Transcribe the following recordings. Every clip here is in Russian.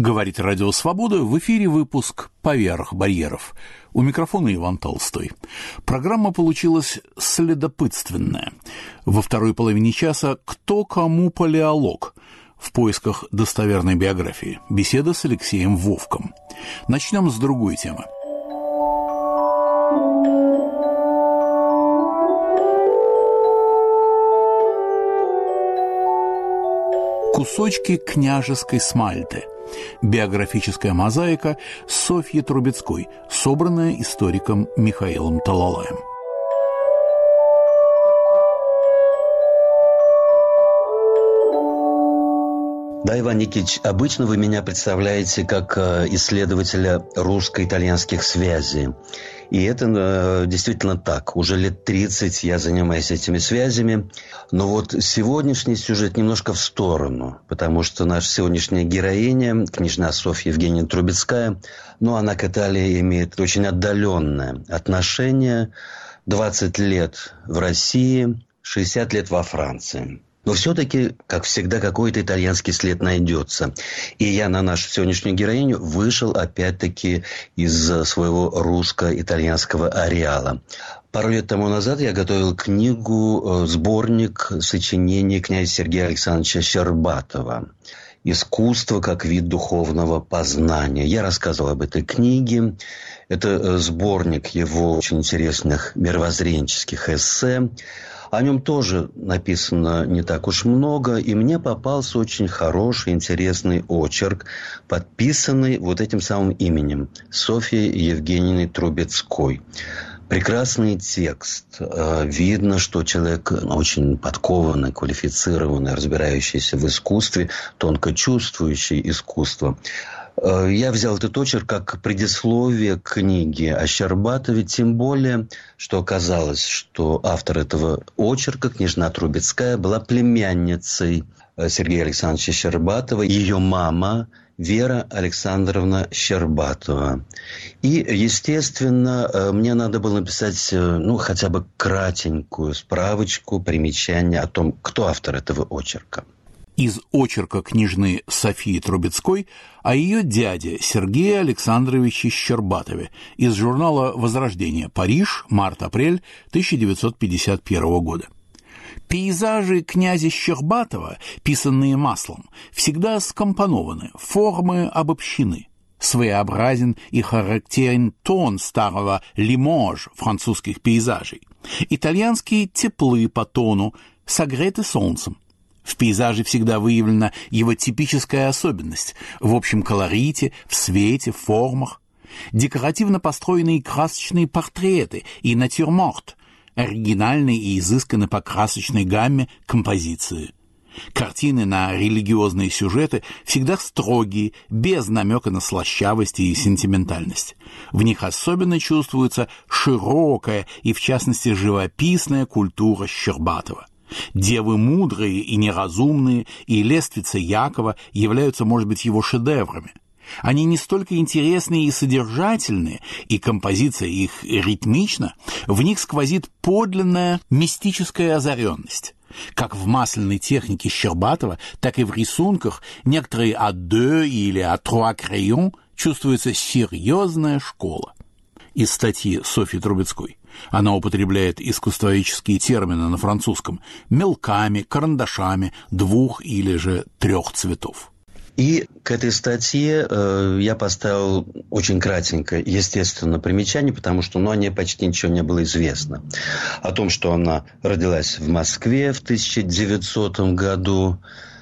Говорит Радио Свобода в эфире выпуск «Поверх барьеров». У микрофона Иван Толстой. Программа получилась следопытственная. Во второй половине часа «Кто кому палеолог?» в поисках достоверной биографии. Беседа с Алексеем Вовком. Начнем с другой темы. Кусочки княжеской смальты – Биографическая мозаика Софьи Трубецкой, собранная историком Михаилом Талалаем. Да, Иван Никитич, обычно вы меня представляете как э, исследователя русско-итальянских связей. И это э, действительно так. Уже лет 30 я занимаюсь этими связями. Но вот сегодняшний сюжет немножко в сторону. Потому что наша сегодняшняя героиня, княжна Софья Евгения Трубецкая, ну, она к Италии имеет очень отдаленное отношение. 20 лет в России, 60 лет во Франции. Но все-таки, как всегда, какой-то итальянский след найдется. И я на нашу сегодняшнюю героиню вышел опять-таки из своего русско-итальянского ареала. Пару лет тому назад я готовил книгу, э, сборник сочинений князя Сергея Александровича Щербатова «Искусство как вид духовного познания». Я рассказывал об этой книге. Это э, сборник его очень интересных мировоззренческих эссе. О нем тоже написано не так уж много, и мне попался очень хороший, интересный очерк, подписанный вот этим самым именем Софьей Евгеньевной Трубецкой. Прекрасный текст. Э, видно, что человек очень подкованный, квалифицированный, разбирающийся в искусстве, тонко чувствующий искусство. Э, я взял этот очерк как предисловие к книге о Щербатове, тем более, что оказалось, что автор этого очерка, княжна Трубецкая, была племянницей э, Сергея Александровича Щербатова. Ее мама Вера Александровна Щербатова. И, естественно, э, мне надо было написать, ну, хотя бы кратенькую справочку, примечание о том, кто автор этого очерка из очерка княжны Софии Трубецкой о ее дяде Сергее Александровиче Щербатове из журнала «Возрождение. Париж. Март-апрель 1951 года». Пейзажи князя Щербатова, писанные маслом, всегда скомпонованы, формы обобщены. Своеобразен и характерен тон старого лимож французских пейзажей. Итальянские теплы по тону, согреты солнцем. В пейзаже всегда выявлена его типическая особенность в общем колорите, в свете, в формах. Декоративно построенные красочные портреты и натюрморт, оригинальные и изысканно по красочной гамме композиции. Картины на религиозные сюжеты всегда строгие, без намека на слащавость и сентиментальность. В них особенно чувствуется широкая и, в частности, живописная культура Щербатова. Девы мудрые и неразумные и лествица Якова являются, может быть, его шедеврами. Они не столько интересные и содержательные, и композиция их ритмична, в них сквозит подлинная мистическая озаренность. Как в масляной технике Щербатова, так и в рисунках некоторые «à deux» или «à trois crayons» чувствуется серьезная школа. Из статьи Софьи Трубецкой. Она употребляет искусствоведческие термины на французском мелками, карандашами двух или же трех цветов. И к этой статье э, я поставил очень кратенько, естественно, примечание, потому что ну, о ней почти ничего не было известно. О том, что она родилась в Москве в 1900 году,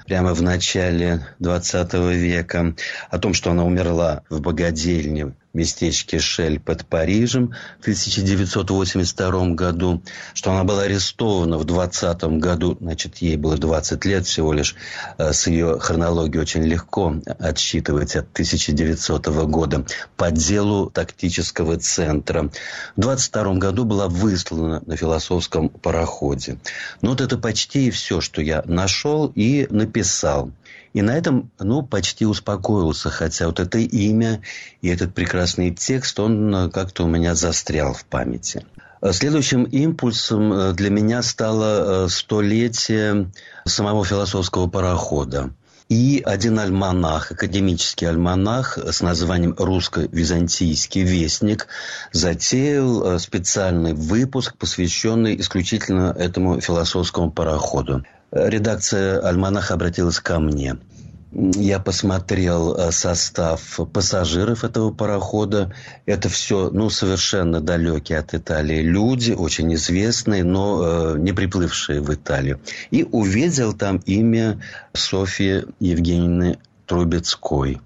прямо в начале 20 века, о том, что она умерла в богадельне местечке Шель под Парижем в 1982 году, что она была арестована в 2020 году, значит, ей было 20 лет всего лишь, э, с ее хронологией очень легко отсчитывать от 1900 года, по делу тактического центра. В 22 году была выслана на философском пароходе. Ну, вот это почти все, что я нашел и написал. И на этом, ну, почти успокоился, хотя вот это имя и этот прекрасный текст, он э, как-то у меня застрял в памяти. Следующим импульсом э, для меня стало э, столетие самого философского парохода. И один альманах, академический альманах с названием «Русско-византийский вестник» затеял э, специальный выпуск, посвященный исключительно этому философскому пароходу. Редакция альманаха обратилась ко мне – я посмотрел э, состав пассажиров этого парохода. Это все, ну, совершенно далекие от Италии люди, очень известные, но э, не приплывшие в Италию. И увидел там имя Софьи Евгеньевны Трубецкой.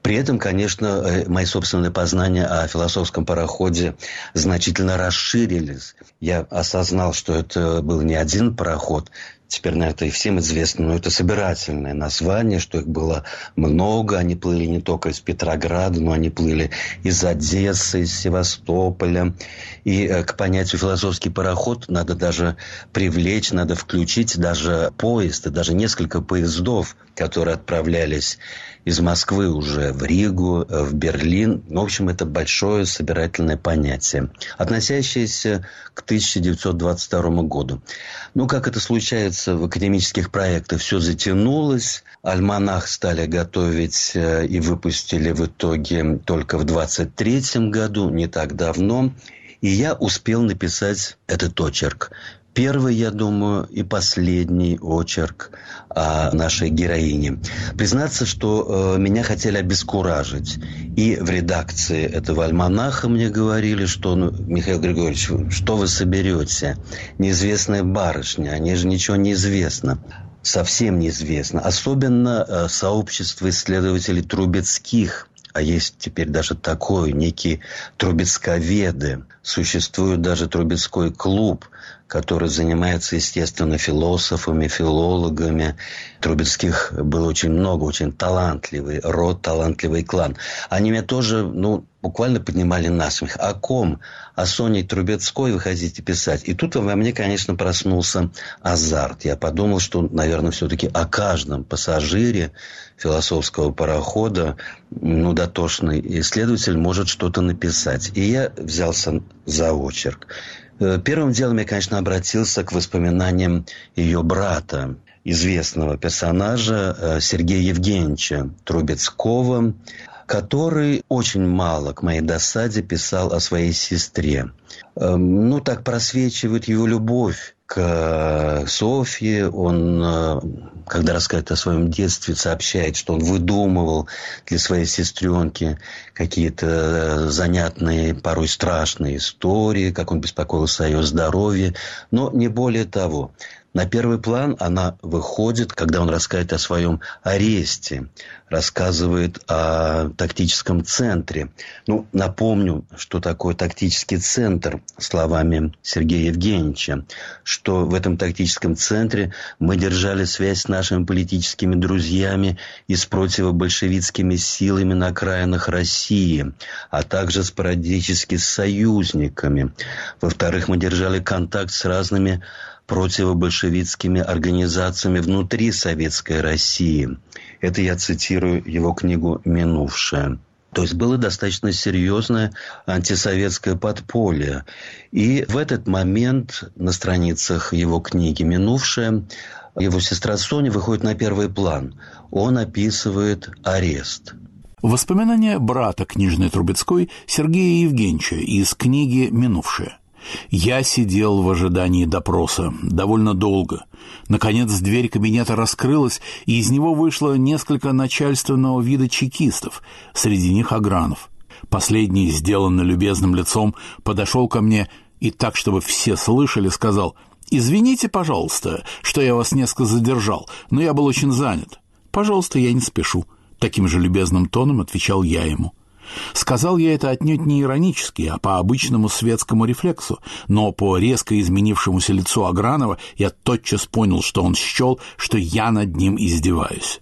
При этом, конечно, э, мои собственные познания о философском пароходе значительно расширились. Я осознал, что это был не один пароход, теперь, наверное, это и всем известно, но это собирательное название, что их было много. Они плыли не только из Петрограда, но они плыли из Одессы, из Севастополя. И э, к понятию философский пароход надо даже привлечь, надо включить даже поезд, даже несколько поездов, которые отправлялись из Москвы уже в Ригу, в Берлин. В общем, это большое собирательное понятие, относящееся к 1922 году. Ну, как это случается в академических проектах, все затянулось. Альманах стали готовить э, и выпустили в итоге только в 23 году, не так давно. И я успел написать этот очерк первый, я думаю, и последний очерк о нашей героине. Признаться, что э, меня хотели обескуражить. И в редакции этого альманаха мне говорили, что, ну, Михаил Григорьевич, что вы соберете? Неизвестная барышня, о ней же ничего не известно совсем неизвестно. Особенно э, сообщество исследователей Трубецких, а есть теперь даже такой, некие трубецковеды. Существует даже Трубецкой клуб, который занимается, естественно, философами, филологами. Трубецких было очень много, очень талантливый род, талантливый клан. Они меня тоже, ну, буквально поднимали насмех. О ком? О Соне Трубецкой вы хотите писать? И тут во мне, конечно, проснулся азарт. Я подумал, что, наверное, все-таки о каждом пассажире философского парохода, ну, дотошный исследователь может что-то написать. И я взялся за очерк. Э, первым делом я, конечно, обратился к воспоминаниям ее брата, известного персонажа э, Сергея Евгеньевича Трубецкого, который очень мало, к моей досаде, писал о своей сестре. Эм, ну, так просвечивает его любовь к э, Софье. Он, э, когда рассказывает о своем детстве, сообщает, что он выдумывал для своей сестренки какие-то э, занятные, порой страшные истории, как он беспокоился о ее здоровье. Но не более того. На первый план она выходит, когда он рассказывает о своем аресте, рассказывает о тактическом центре. Ну, напомню, что такое тактический центр, словами Сергея Евгеньевича, что в этом тактическом центре мы держали связь с нашими политическими друзьями и с противобольшевистскими силами на окраинах России, а также спорадически с союзниками. Во-вторых, мы держали контакт с разными противобольшевистскими организациями внутри Советской России. Это я цитирую его книгу «Минувшее». То есть было достаточно серьезное антисоветское подполье. И в этот момент на страницах его книги «Минувшее» его сестра Соня выходит на первый план. Он описывает арест. Воспоминания брата книжной Трубецкой Сергея Евгеньевича из книги «Минувшее». Я сидел в ожидании допроса довольно долго. Наконец дверь кабинета раскрылась, и из него вышло несколько начальственного вида чекистов, среди них Агранов. Последний, сделанный любезным лицом, подошел ко мне и так, чтобы все слышали, сказал «Извините, пожалуйста, что я вас несколько задержал, но я был очень занят. Пожалуйста, я не спешу». Таким же любезным тоном отвечал я ему – Сказал я это отнюдь не иронически, а по обычному светскому рефлексу, но по резко изменившемуся лицу Агранова я тотчас понял, что он счел, что я над ним издеваюсь.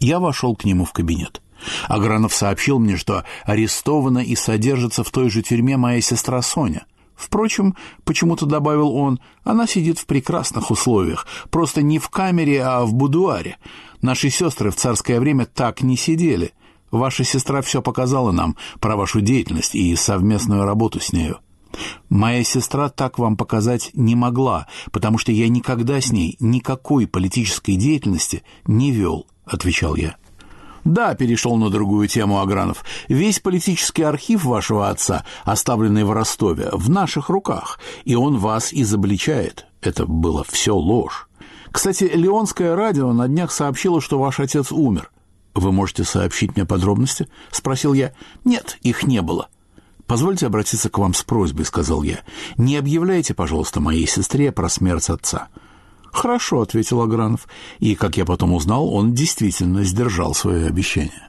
Я вошел к нему в кабинет. Агранов сообщил мне, что арестована и содержится в той же тюрьме моя сестра Соня. Впрочем, почему-то добавил он, она сидит в прекрасных условиях, просто не в камере, а в будуаре. Наши сестры в царское время так не сидели. Ваша сестра все показала нам про вашу деятельность и совместную работу с нею. Моя сестра так вам показать не могла, потому что я никогда с ней никакой политической деятельности не вел. отвечал я. Да, перешел на другую тему Агранов. Весь политический архив вашего отца, оставленный в Ростове, в наших руках, и он вас изобличает. Это было все ложь. Кстати, Леонское радио на днях сообщило, что ваш отец умер. Вы можете сообщить мне подробности? спросил я. Нет, их не было. Позвольте обратиться к вам с просьбой, сказал я. Не объявляйте, пожалуйста, моей сестре про смерть отца. «Хорошо», — ответил Агранов. И, как я потом узнал, он действительно сдержал свое обещание.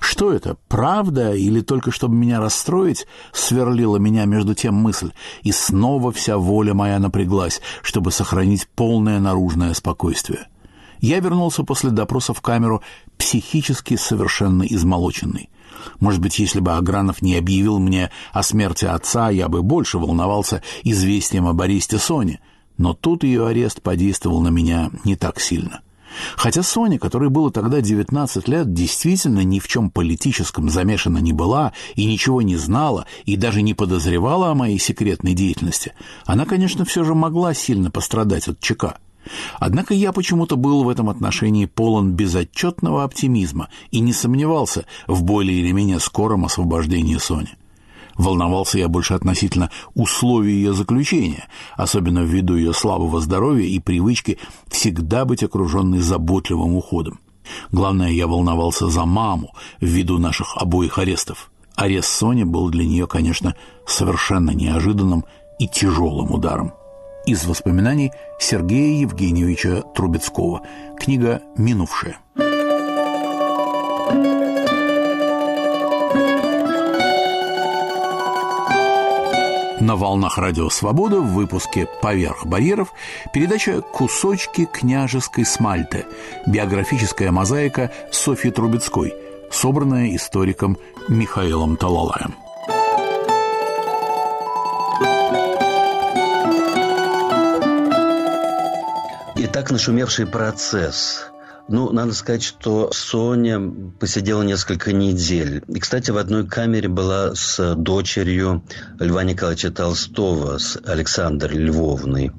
Что это, правда или только чтобы меня расстроить, сверлила меня между тем мысль, и снова вся воля моя напряглась, чтобы сохранить полное наружное спокойствие. Я вернулся после допроса в камеру психически совершенно измолоченный. Может быть, если бы Агранов не объявил мне о смерти отца, я бы больше волновался известием об аресте Сони — но тут ее арест подействовал на меня не так сильно. Хотя Соня, которой было тогда 19 лет, действительно ни в чем политическом замешана не была и ничего не знала и даже не подозревала о моей секретной деятельности, она, конечно, все же могла сильно пострадать от ЧК. Однако я почему-то был в этом отношении полон безотчетного оптимизма и не сомневался в более или менее скором освобождении Сони. Волновался я больше относительно условий ее заключения, особенно ввиду ее слабого здоровья и привычки всегда быть окруженной заботливым уходом. Главное, я волновался за маму ввиду наших обоих арестов. Арест Сони был для нее, конечно, совершенно неожиданным и тяжелым ударом. Из воспоминаний Сергея Евгеньевича Трубецкого. Книга «Минувшая». На волнах Радио Свобода в выпуске «Поверх барьеров» передача «Кусочки княжеской смальты» биографическая мозаика Софьи Трубецкой, собранная историком Михаилом Талалаем. Итак, нашумевший процесс ну, надо сказать, что Соня посидела несколько недель. И, кстати, в одной камере была с дочерью Льва Николаевича Толстого, с Александрой Львовной.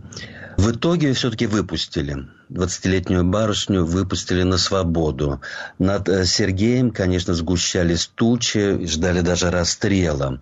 В итоге все-таки выпустили. 20-летнюю барышню выпустили на свободу. Над э, Сергеем, конечно, сгущались тучи, ждали даже расстрела.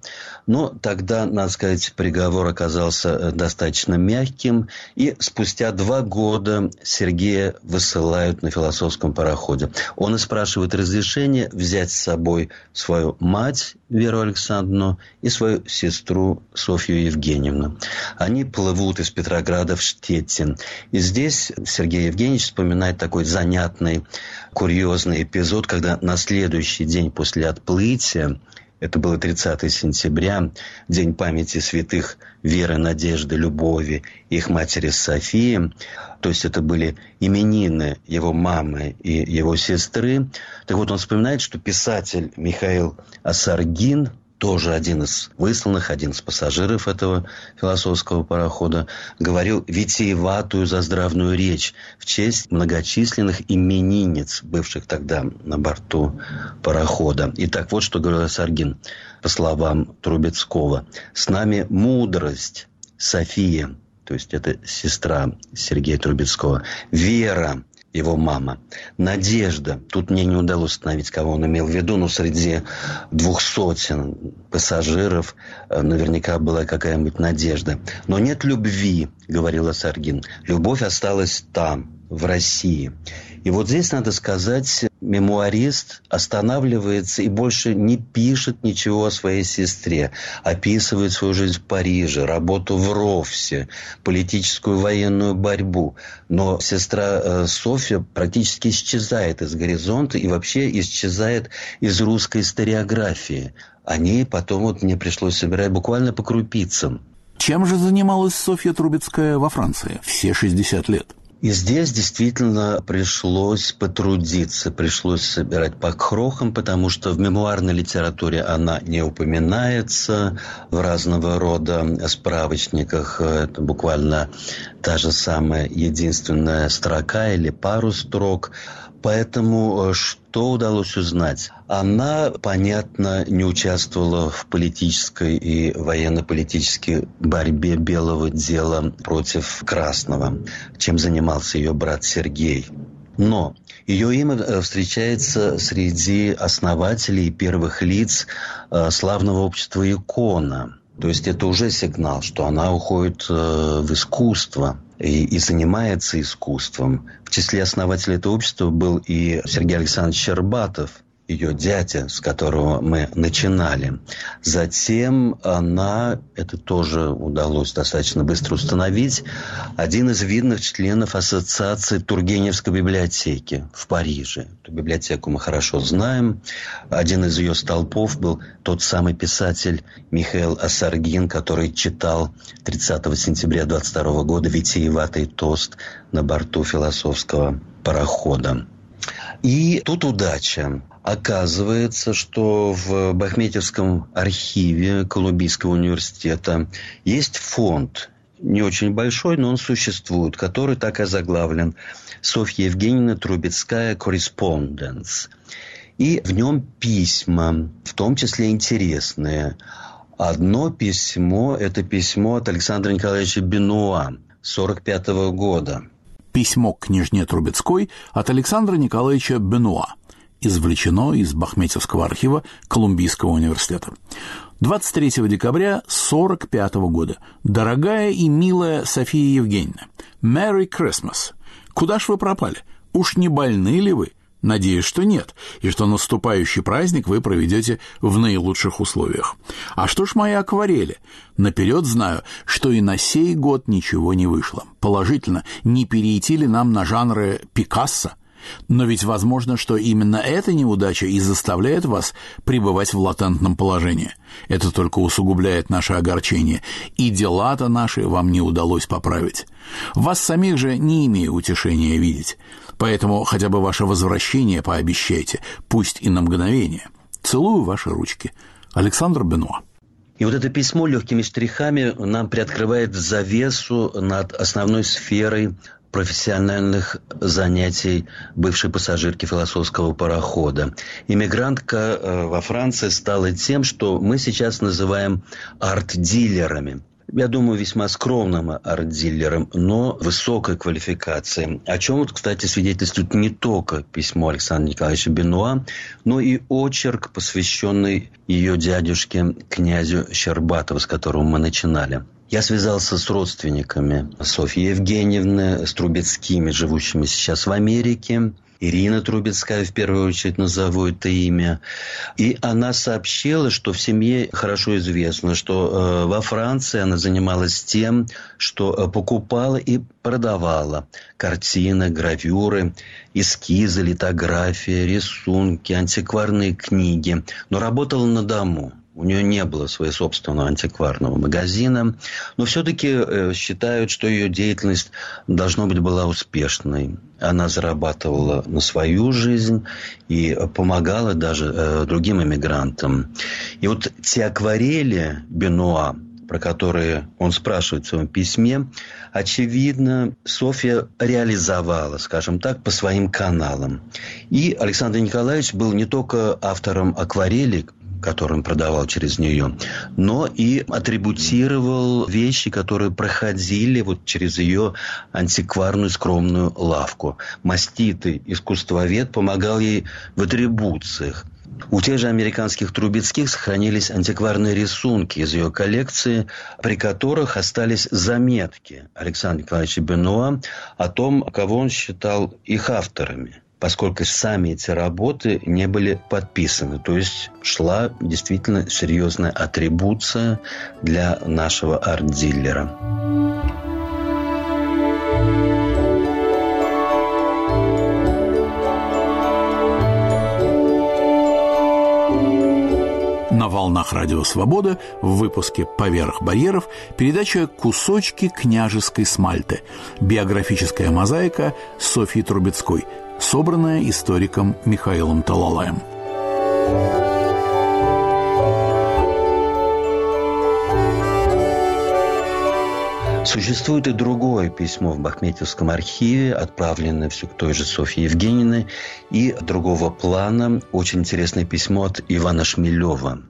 Но тогда, надо сказать, приговор оказался э, достаточно мягким, и спустя два года Сергея высылают на философском пароходе. Он и спрашивает разрешение взять с собой свою мать Веру Александровну и свою сестру Софью Евгеньевну. Они плывут из Петрограда в Штеттин. И здесь Сергей Евгеньевич вспоминает такой занятный, курьезный эпизод, когда на следующий день после отплытия это было 30 сентября, День памяти святых Веры, Надежды, Любови, их матери Софии. То есть это были именины его мамы и его сестры. Так вот, он вспоминает, что писатель Михаил Асаргин тоже один из высланных, один из пассажиров этого философского парохода, говорил витиеватую заздравную речь в честь многочисленных именинниц, бывших тогда на борту парохода. Итак, вот что говорил Саргин по словам Трубецкого. «С нами мудрость, София, то есть это сестра Сергея Трубецкого, вера, его мама. Надежда. Тут мне не удалось установить, кого он имел в виду, но среди двух сотен пассажиров э, наверняка была какая-нибудь надежда. Но нет любви, говорила Саргин. Любовь осталась там, в России. И вот здесь, надо сказать, мемуарист останавливается и больше не пишет ничего о своей сестре. Описывает свою жизнь в Париже, работу в Ровсе, политическую военную борьбу. Но сестра э, Софья практически исчезает из горизонта и вообще исчезает из русской историографии. О ней потом вот мне пришлось собирать буквально по крупицам. Чем же занималась Софья Трубецкая во Франции все 60 лет? И здесь действительно пришлось потрудиться, пришлось собирать по крохам, потому что в мемуарной литературе она не упоминается в разного рода справочниках. Это буквально та же самая единственная строка или пару строк. Поэтому э, что удалось узнать? Она, понятно, не участвовала в политической и военно-политической борьбе белого дела против красного, чем занимался ее брат Сергей. Но ее имя э, встречается среди основателей и первых лиц э, славного общества «Икона». То есть это уже сигнал, что она уходит в искусство и, и занимается искусством. В числе основателей этого общества был и Сергей Александрович Щербатов – ее дядя, с которого мы начинали. Затем она, это тоже удалось достаточно быстро установить, один из видных членов Ассоциации Тургеневской библиотеки в Париже. Эту библиотеку мы хорошо знаем. Один из ее столпов был тот самый писатель Михаил Асаргин, который читал 30 сентября 22 года витиеватый тост на борту философского парохода. И тут удача. Оказывается, что в Бахметьевском архиве Колумбийского университета есть фонд, не очень большой, но он существует, который так и заглавлен «Софья Евгеньевна Трубецкая корреспонденс». И в нем письма, в том числе интересные. Одно письмо – это письмо от Александра Николаевича Бенуа 1945 года. Письмо к княжне Трубецкой от Александра Николаевича Бенуа – извлечено из Бахметьевского архива Колумбийского университета. 23 декабря 1945 года. Дорогая и милая София Евгеньевна, Merry Christmas. Куда ж вы пропали? Уж не больны ли вы? Надеюсь, что нет, и что наступающий праздник вы проведете в наилучших условиях. А что ж мои акварели? Наперед знаю, что и на сей год ничего не вышло. Положительно, не перейти ли нам на жанры Пикассо, но ведь возможно, что именно эта неудача и заставляет вас пребывать в латентном положении. Это только усугубляет наше огорчение, и дела-то наши вам не удалось поправить. Вас самих же не имею утешения видеть, поэтому хотя бы ваше возвращение пообещайте, пусть и на мгновение. Целую ваши ручки. Александр Бенуа. И вот это письмо легкими штрихами нам приоткрывает завесу над основной сферой профессиональных занятий бывшей пассажирки философского парохода. Иммигрантка э, во Франции стала тем, что мы сейчас называем арт-дилерами я думаю, весьма скромным арт-дилером, но высокой квалификации. О чем, вот, кстати, свидетельствует не только письмо Александра Николаевича Бенуа, но и очерк, посвященный ее дядюшке князю Щербатову, с которого мы начинали. Я связался с родственниками Софьи Евгеньевны, с Трубецкими, живущими сейчас в Америке. Ирина Трубецкая, в первую очередь, назову это имя. И она сообщила, что в семье хорошо известно, что э, во Франции она занималась тем, что э, покупала и продавала картины, гравюры, эскизы, литографии, рисунки, антикварные книги, но работала на дому – у нее не было своего собственного антикварного магазина, но все-таки э, считают, что ее деятельность должно быть была успешной. Она зарабатывала на свою жизнь и помогала даже э, другим иммигрантам. И вот те акварели Бенуа, про которые он спрашивает в своем письме, очевидно, Софья реализовала, скажем так, по своим каналам. И Александр Николаевич был не только автором акварелей, который он продавал через нее, но и атрибутировал вещи, которые проходили вот через ее антикварную скромную лавку. Маститый искусствовед помогал ей в атрибуциях. У тех же американских Трубецких сохранились антикварные рисунки из ее коллекции, при которых остались заметки Александра Николаевича Бенуа о том, кого он считал их авторами поскольку сами эти работы не были подписаны. То есть шла действительно серьезная атрибуция для нашего арт-дилера. На волнах Радио Свобода в выпуске «Поверх барьеров» передача «Кусочки княжеской смальты» биографическая мозаика Софьи Трубецкой – собранная историком Михаилом Талалаем. Существует и другое письмо в Бахметьевском архиве, отправленное все к той же Софье Евгеньевне, и другого плана очень интересное письмо от Ивана Шмелева.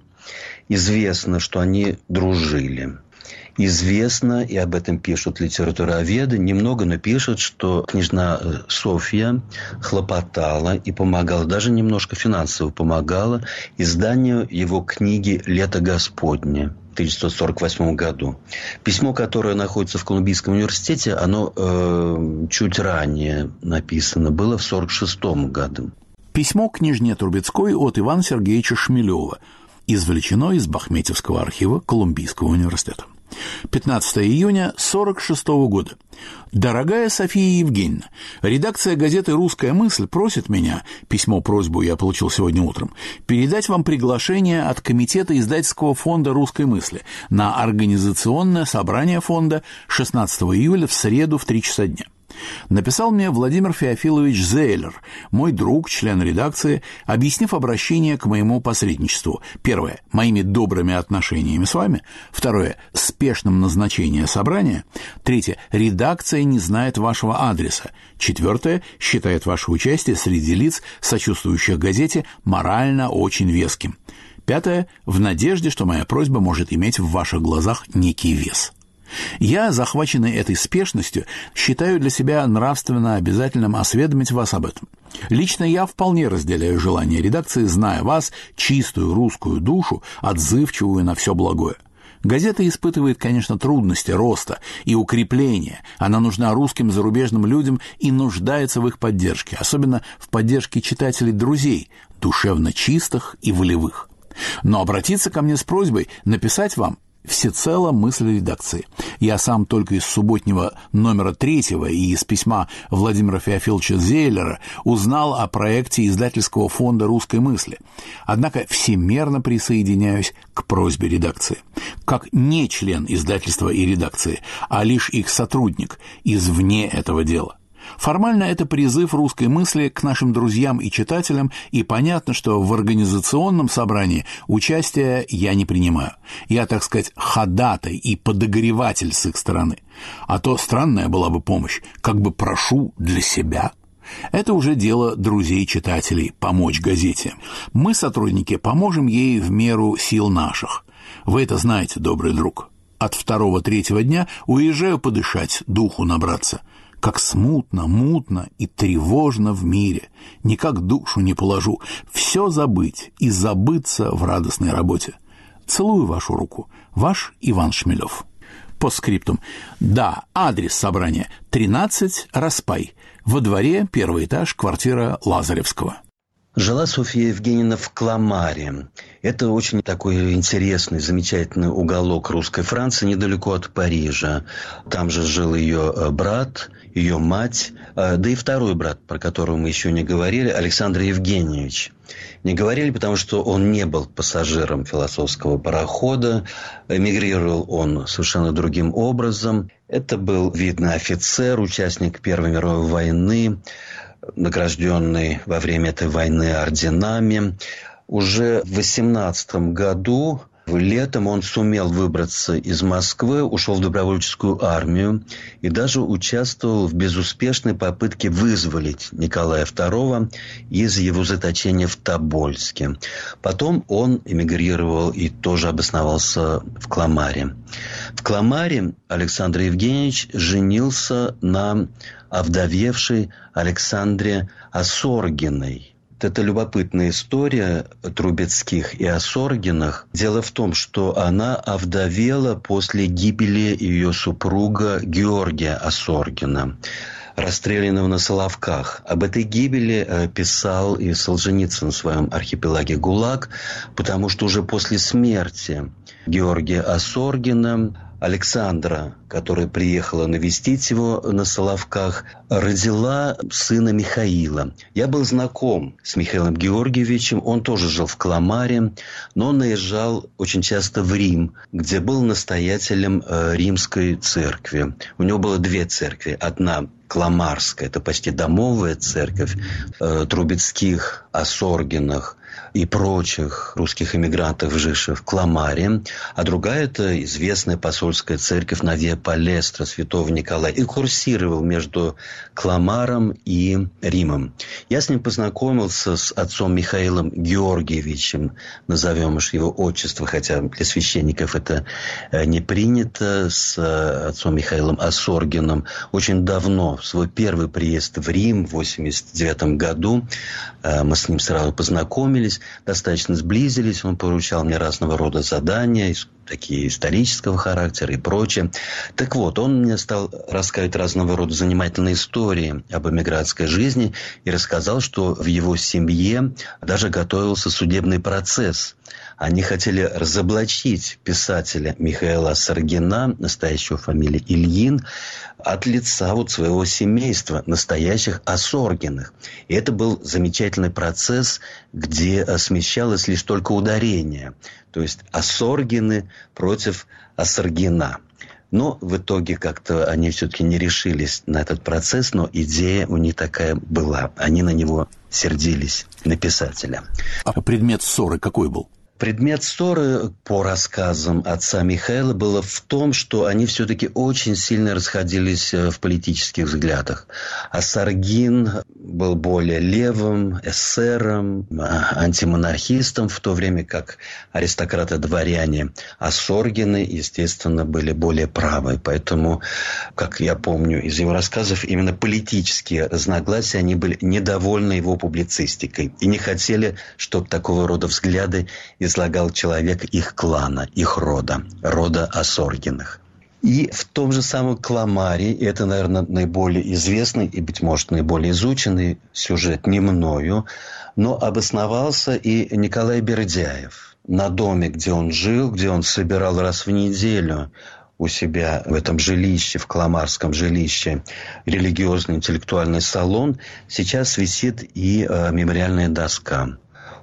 Известно, что они дружили. Известно, и об этом пишут литературоведы, немного, но пишут, что княжна э, Софья хлопотала и помогала, даже немножко финансово помогала изданию его книги «Лето Господне». 1948 году. Письмо, которое находится в Колумбийском университете, оно э, чуть ранее написано, было в 1946 году. Письмо княжне Трубецкой от Ивана Сергеевича Шмелева, извлечено из Бахметьевского архива Колумбийского университета. 15 июня 1946 года. Дорогая София Евгеньевна, редакция газеты «Русская мысль» просит меня, письмо-просьбу я получил сегодня утром, передать вам приглашение от Комитета издательского фонда «Русской мысли» на организационное собрание фонда 16 июля в среду в 3 часа дня. Написал мне Владимир Феофилович Зейлер, мой друг, член редакции, объяснив обращение к моему посредничеству. Первое – моими добрыми отношениями с вами. Второе – спешным назначением собрания. Третье – редакция не знает вашего адреса. Четвертое – считает ваше участие среди лиц, сочувствующих газете, морально очень веским. Пятое – в надежде, что моя просьба может иметь в ваших глазах некий вес. Я, захваченный этой спешностью, считаю для себя нравственно обязательным осведомить вас об этом. Лично я вполне разделяю желание редакции, зная вас, чистую русскую душу, отзывчивую на все благое. Газета испытывает, конечно, трудности роста и укрепления. Она нужна русским зарубежным людям и нуждается в их поддержке, особенно в поддержке читателей-друзей, душевно чистых и волевых. Но обратиться ко мне с просьбой написать вам всецело мысль редакции. Я сам только из субботнего номера третьего и из письма Владимира Феофиловича Зейлера узнал о проекте издательского фонда русской мысли. Однако всемерно присоединяюсь к просьбе редакции. Как не член издательства и редакции, а лишь их сотрудник извне этого дела. Формально это призыв русской мысли к нашим друзьям и читателям, и понятно, что в организационном собрании участия я не принимаю. Я, так сказать, ходатай и подогреватель с их стороны. А то странная была бы помощь, как бы прошу для себя. Это уже дело друзей-читателей – помочь газете. Мы, сотрудники, поможем ей в меру сил наших. Вы это знаете, добрый друг. От второго-третьего дня уезжаю подышать, духу набраться – как смутно, мутно и тревожно в мире. Никак душу не положу. Все забыть и забыться в радостной работе. Целую вашу руку. Ваш Иван Шмелев. По скриптум. Да, адрес собрания 13 Распай. Во дворе, первый этаж, квартира Лазаревского. Жила Софья Евгеньевна в Кламаре. Это очень такой интересный, замечательный уголок русской Франции, недалеко от Парижа. Там же жил ее э, брат, ее мать, э, да и второй брат, про которого мы еще не говорили, Александр Евгеньевич. Не говорили, потому что он не был пассажиром философского парохода, эмигрировал он совершенно другим образом. Это был видный офицер, участник Первой мировой войны, награжденный во время этой войны орденами. Уже в 18 году Летом он сумел выбраться из Москвы, ушел в добровольческую армию и даже участвовал в безуспешной попытке вызволить Николая II из его заточения в Тобольске. Потом он эмигрировал и тоже обосновался в Кламаре. В Кламаре Александр Евгеньевич женился на овдовевшей Александре Осоргиной. Это любопытная история Трубецких и Осоргинах. Дело в том, что она овдовела после гибели ее супруга Георгия Осоргина расстрелянного на Соловках. Об этой гибели э, писал и Солженицын в своем архипелаге ГУЛАГ, потому что уже после смерти Георгия Осоргина Александра, которая приехала навестить его на Соловках, родила сына Михаила. Я был знаком с Михаилом Георгиевичем, он тоже жил в Кламаре, но он наезжал очень часто в Рим, где был настоятелем э, римской церкви. У него было две церкви. Одна Кламарская, это почти домовая церковь э, Трубецких, Осоргинах – и прочих русских эмигрантов, в Кламаре, а другая – это известная посольская церковь на Виа Палестра святого Николая. И курсировал между Кламаром и Римом. Я с ним познакомился с отцом Михаилом Георгиевичем, назовем уж его отчество, хотя для священников это э, не принято, с э, отцом Михаилом Осоргиным очень давно, в свой первый приезд в Рим в 89 году, э, мы с ним сразу познакомились, достаточно сблизились, он поручал мне разного рода задания, такие исторического характера и прочее. Так вот, он мне стал рассказывать разного рода занимательные истории об эмигрантской жизни и рассказал, что в его семье даже готовился судебный процесс. Они хотели разоблачить писателя Михаила Саргина, настоящего фамилии Ильин, от лица вот своего семейства, настоящих Осоргиных. И это был замечательный процесс, где смещалось лишь только ударение. То есть Осоргины против Осоргина. Но в итоге как-то они все-таки не решились на этот процесс, но идея у них такая была. Они на него сердились, на писателя. А предмет ссоры какой был? Предмет ссоры, по рассказам отца Михаила, было в том, что они все-таки очень сильно расходились э, в политических взглядах. А Саргин был более левым, эсером, а, антимонархистом, в то время как аристократы-дворяне. А Соргины, естественно, были более правы. Поэтому, как я помню из его рассказов, именно политические разногласия, они были недовольны его публицистикой и не хотели, чтобы такого рода взгляды из излагал человек их клана, их рода, рода Осоргиных. И в том же самом Кламаре, это, наверное, наиболее известный и, быть может, наиболее изученный сюжет не мною, но обосновался и Николай Бердяев на доме, где он жил, где он собирал раз в неделю у себя в этом жилище, в Кламарском жилище, религиозный интеллектуальный салон, сейчас висит и э, мемориальная доска.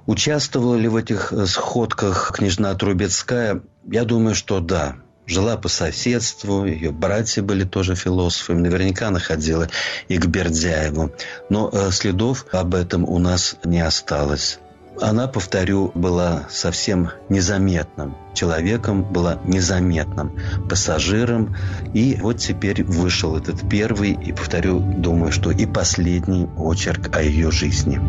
Участвовала ли в этих э, сходках княжна Трубецкая? Я думаю, что да. Жила по соседству, ее братья были тоже философами, наверняка находила и к Бердяеву. Но э, следов об этом у нас не осталось. Она, повторю, была совсем незаметным человеком, была незаметным пассажиром. И вот теперь вышел этот первый и, повторю, думаю, что и последний очерк о ее жизни.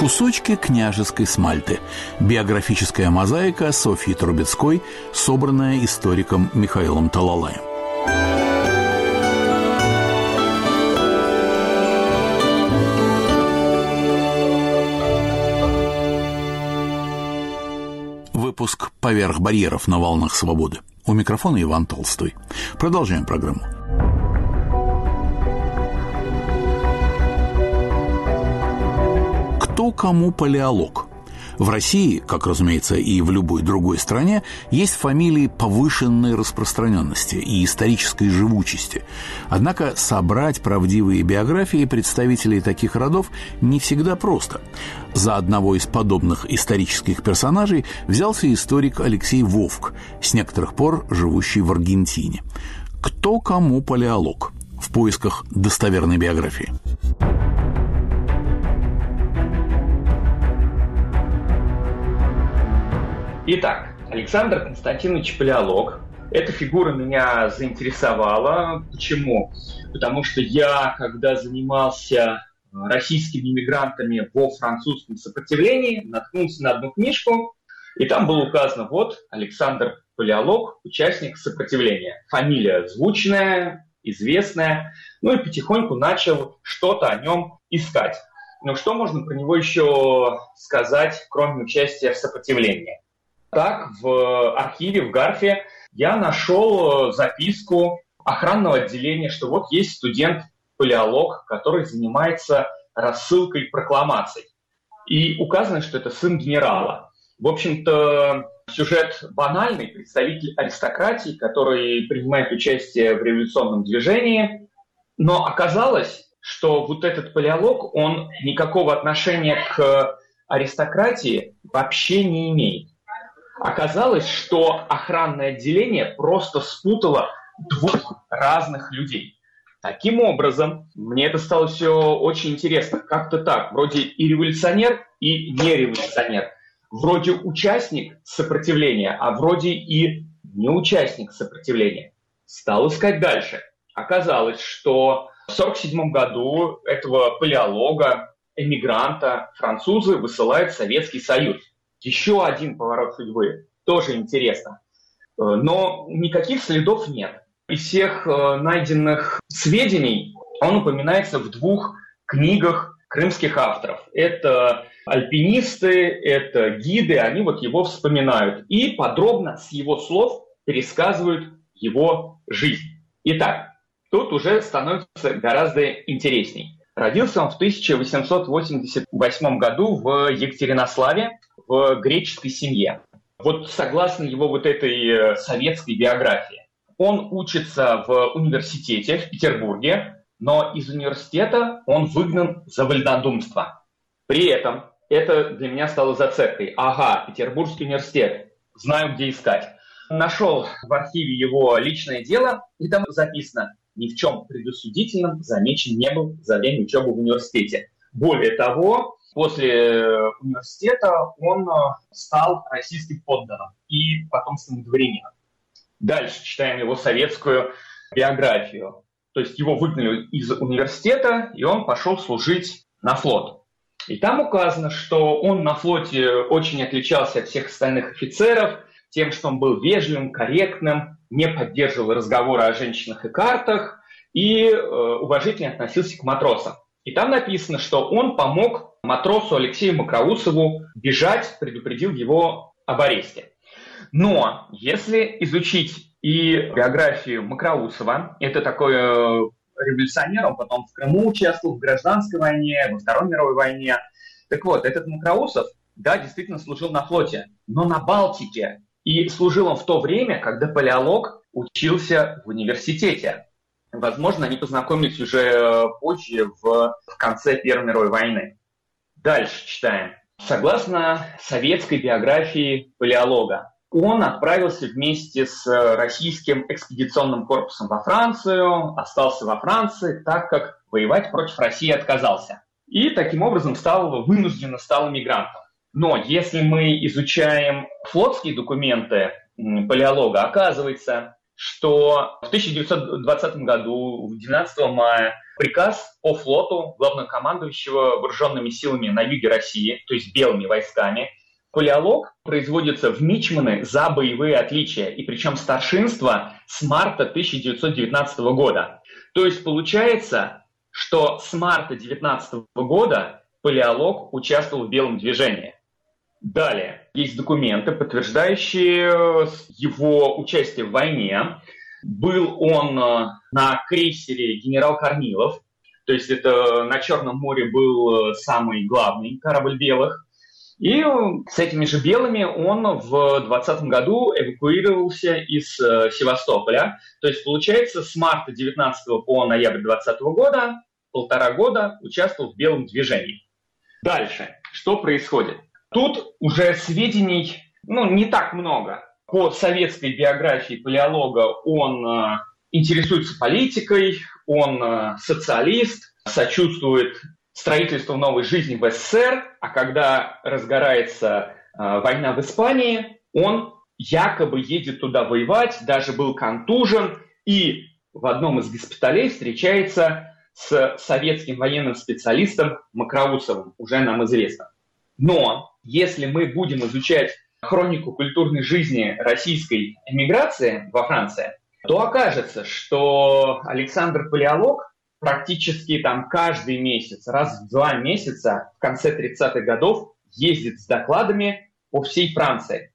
Кусочки княжеской смальты. Биографическая мозаика Софьи Трубецкой, собранная историком Михаилом Талалаем. Выпуск «Поверх барьеров на волнах свободы». У микрофона Иван Толстой. Продолжаем программу. Кому палеолог. В России, как, разумеется, и в любой другой стране, есть фамилии повышенной распространенности и исторической живучести. Однако собрать правдивые биографии представителей таких родов не всегда просто. За одного из подобных исторических персонажей взялся историк Алексей Вовк, с некоторых пор живущий в Аргентине. Кто кому палеолог? В поисках достоверной биографии. Итак, Александр Константинович Палеолог. Эта фигура меня заинтересовала. Почему? Потому что я, когда занимался российскими иммигрантами во французском сопротивлении, наткнулся на одну книжку, и там было указано, вот, Александр Палеолог, участник сопротивления. Фамилия звучная, известная. Ну и потихоньку начал что-то о нем искать. Но что можно про него еще сказать, кроме участия в сопротивлении? Так, в архиве, в Гарфе я нашел э, записку охранного отделения, что вот есть студент-палеолог, который занимается рассылкой прокламаций. И указано, что это сын генерала. В общем-то, сюжет банальный, представитель аристократии, который принимает участие в революционном движении. Но оказалось, что вот этот палеолог, он никакого отношения к аристократии вообще не имеет. Оказалось, что охранное отделение просто спутало двух разных людей. Таким образом, мне это стало все очень интересно. Как-то так, вроде и революционер, и не революционер. Вроде участник сопротивления, а вроде и не участник сопротивления. Стал искать дальше. Оказалось, что в 1947 году этого палеолога, эмигранта, французы высылают в Советский Союз. Еще один поворот судьбы. Тоже интересно. Э, но никаких следов нет. Из всех э, найденных сведений он упоминается в двух книгах крымских авторов. Это альпинисты, это гиды, они вот его вспоминают и подробно с его слов пересказывают его жизнь. Итак, тут уже становится гораздо интересней. Родился он в 1888 году в Екатеринославе в греческой семье. Вот согласно его вот этой э, советской биографии. Он учится в университете в Петербурге, но из университета он выгнан за вольнодумство. При этом это для меня стало зацепкой. Ага, Петербургский университет, знаю, где искать. Нашел в архиве его личное дело, и там записано, ни в чем предусудительном замечен не был за время учебы в университете. Более того, после э, университета он э, стал российским подданным и потомственным дворянином. Дальше читаем его советскую биографию. То есть его выгнали из университета, и он пошел служить на флот. И там указано, что он на флоте очень отличался от всех остальных офицеров тем, что он был вежливым, корректным, не поддерживал разговоры о женщинах и картах и э, уважительно относился к матросам. И там написано, что он помог матросу Алексею Макроусову бежать, предупредил его об аресте. Но если изучить и биографию Макроусова, это такой э, революционер, он потом в Крыму участвовал, в гражданской войне, во Второй мировой войне. Так вот, этот Макроусов, да, действительно служил на флоте, но на Балтике. И служил он в то время, когда палеолог учился в университете. Возможно, они познакомились уже э, позже, в, в конце Первой мировой войны. Дальше читаем. Согласно советской биографии палеолога, он отправился вместе с российским экспедиционным корпусом во Францию, остался во Франции, так как воевать против России отказался. И таким образом стал, вынужденно стал мигрантом. Но если мы изучаем флотские документы палеолога, оказывается, что в 1920 году, 12 мая, приказ по флоту главнокомандующего вооруженными силами на юге России, то есть белыми войсками, Палеолог производится в Мичманы за боевые отличия, и причем старшинство с марта 1919 года. То есть получается, что с марта 1919 года палеолог участвовал в белом движении. Далее, есть документы, подтверждающие его участие в войне. Был он э, на крейсере «Генерал Корнилов», то есть это на Черном море был э, самый главный корабль белых. И с этими же белыми он в 2020 году эвакуировался из э, Севастополя. То есть, получается, с марта 19 по ноябрь 2020 года, полтора года участвовал в белом движении. Дальше, что происходит? Тут уже сведений ну, не так много. По советской биографии палеолога он э, интересуется политикой, он э, социалист, сочувствует строительству новой жизни в СССР, а когда разгорается э, война в Испании, он якобы едет туда воевать, даже был контужен, и в одном из госпиталей встречается с советским военным специалистом Макроусовым, уже нам известно. Но если мы будем изучать хронику культурной жизни российской эмиграции во Франции, то окажется, что Александр Палеолог практически там каждый месяц, раз в два месяца в конце 30-х годов ездит с докладами по всей Франции.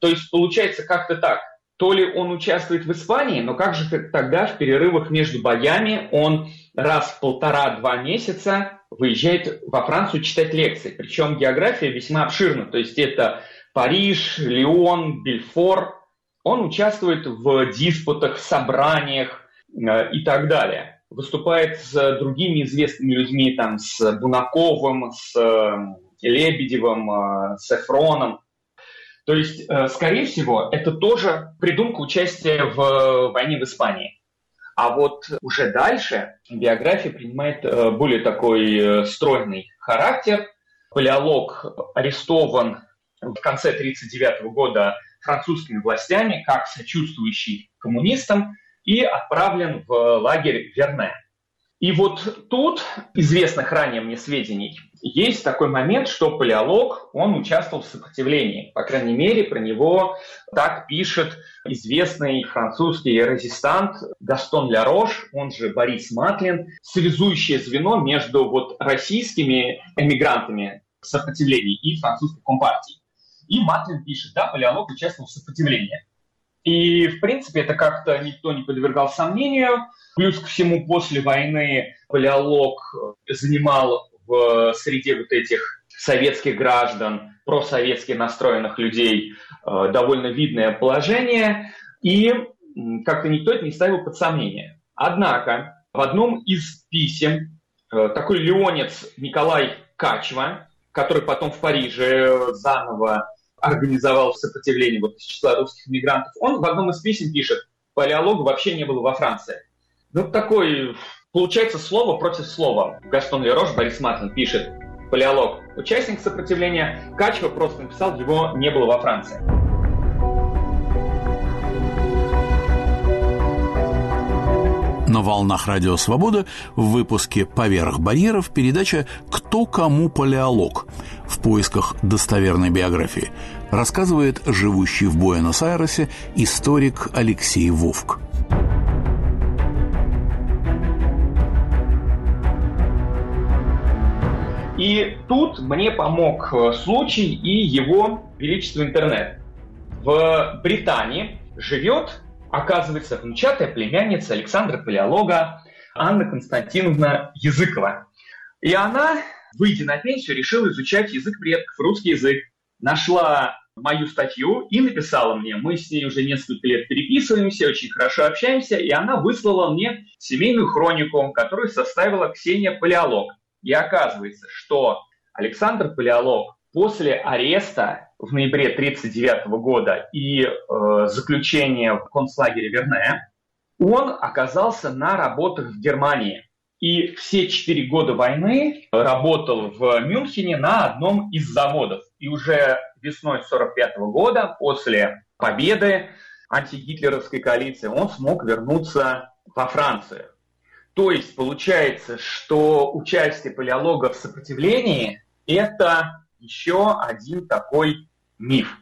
То есть получается как-то так. То ли он участвует в Испании, но как же тогда в перерывах между боями он раз в полтора-два месяца выезжает во Францию читать лекции. Причем география весьма обширна. То есть это Париж, Лион, Бельфор. Он участвует в диспутах, собраниях э, и так далее выступает с другими известными людьми, там, с Бунаковым, с э, Лебедевым, э, Сефроном. То есть, э, скорее всего, это тоже придумка участия в войне в Испании. А вот уже дальше биография принимает более такой стройный характер. Палеолог арестован в конце 1939 года французскими властями как сочувствующий коммунистам и отправлен в лагерь Верне. И вот тут, известных ранее мне сведений, есть такой момент, что палеолог, он участвовал в сопротивлении. По крайней мере, про него так пишет известный французский резистант Гастон Лярош, он же Борис Матлин, связующее звено между вот российскими эмигрантами в сопротивлении и французской компартией. И Матлин пишет, да, палеолог участвовал в сопротивлении. И, в принципе, это как-то никто не подвергал сомнению. Плюс ко всему, после войны палеолог занимал в среде вот этих советских граждан, просоветски настроенных людей э, довольно видное положение, и как-то никто это не ставил под сомнение. Однако в одном из писем э, такой леонец Николай Качва, который потом в Париже заново организовал сопротивление вот из числа русских мигрантов, он в одном из писем пишет, палеолога вообще не было во Франции. Ну, такой, получается, слово против слова. Гастон Лерош, Борис Мартин пишет, палеолог, участник сопротивления, Качева просто написал, его не было во Франции. На волнах Радио Свобода в выпуске «Поверх барьеров» передача «Кто кому палеолог» в поисках достоверной биографии рассказывает живущий в Буэнос-Айресе историк Алексей Вовк. И тут мне помог э, случай и его величество интернет. В Британии живет оказывается, внучатая племянница Александра Палеолога Анна Константиновна Языкова. И она, выйдя на пенсию, решила изучать язык предков, русский язык. Нашла мою статью и написала мне. Мы с ней уже несколько лет переписываемся, очень хорошо общаемся, и она выслала мне семейную хронику, которую составила Ксения Палеолог. И оказывается, что Александр Палеолог после ареста в ноябре 1939 года и э, заключение в концлагере Верне, он оказался на работах в Германии. И все четыре года войны работал в Мюнхене на одном из заводов. И уже весной 1945 года, после победы антигитлеровской коалиции, он смог вернуться во Францию. То есть получается, что участие палеолога в сопротивлении – это еще один такой миф.